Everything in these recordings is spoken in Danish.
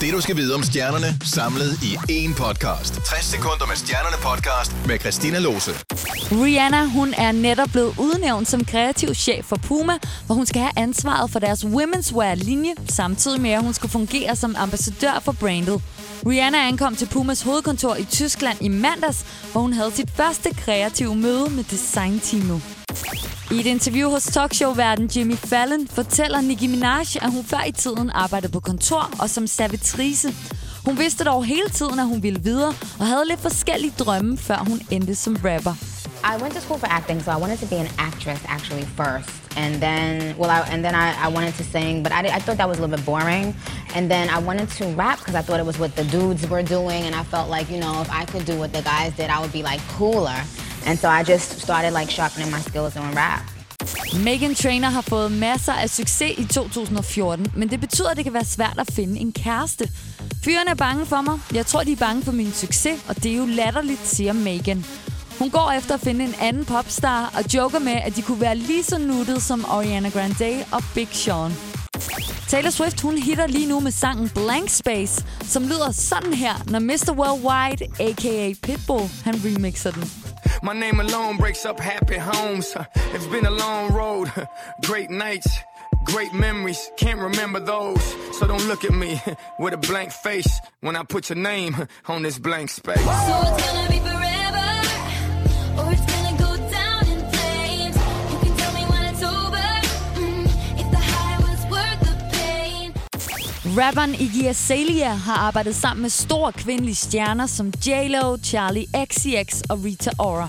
Det du skal vide om stjernerne, samlet i én podcast. 60 sekunder med stjernerne podcast med Christina Lose. Rihanna, hun er netop blevet udnævnt som kreativ chef for Puma, hvor hun skal have ansvaret for deres women's wear-linje, samtidig med at hun skal fungere som ambassadør for brandet. Rihanna ankom til Pumas hovedkontor i Tyskland i mandags, hvor hun havde sit første kreative møde med designteamet. I et interview hos talkshow-verden Jimmy Fallon fortæller Nicki Minaj, at hun før i tiden arbejdede på kontor og som servitrice. Hun vidste dog hele tiden, at hun ville videre og havde lidt forskellige drømme, før hun endte som rapper. I went to school for acting, so I wanted to be an actress actually first, and then well, I, and then I, I wanted to sing, but I, I thought that was a little bit boring, and then I wanted to rap because I thought it was what the dudes were doing, and I felt like you know if I could do what the guys did, I would be like cooler, and so I just started like sharpening my skills doing rap. Megan Trainer har fået masser af succes i 2014, men det betyder, at det kan være svært at finde en kæreste. Fyrene er bange for mig. Jeg tror, de er bange for min succes, og det er jo latterligt, siger Megan. Hun går efter at finde en anden popstar og joker med, at de kunne være lige så nuttet som Ariana Grande og Big Sean. Taylor Swift hun hitter lige nu med sangen Blank Space, som lyder sådan her, når Mr. Worldwide, a.k.a. Pitbull, han remixer den. My name alone breaks up happy homes. It's been a long road, great nights, great memories. Can't remember those, so don't look at me with a blank face when I put your name on this blank space. Rapperen Iggy Azalea har arbejdet sammen med store kvindelige stjerner som J-Lo, Charlie XCX og Rita Ora.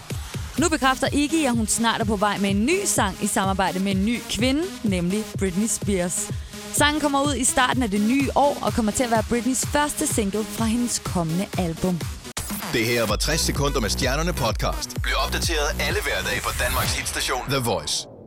Nu bekræfter Iggy, at hun snart er på vej med en ny sang i samarbejde med en ny kvinde, nemlig Britney Spears. Sangen kommer ud i starten af det nye år og kommer til at være Britneys første single fra hendes kommende album. Det her var 60 sekunder med stjernerne podcast. Bliv opdateret alle hverdage på Danmarks hitstation The Voice.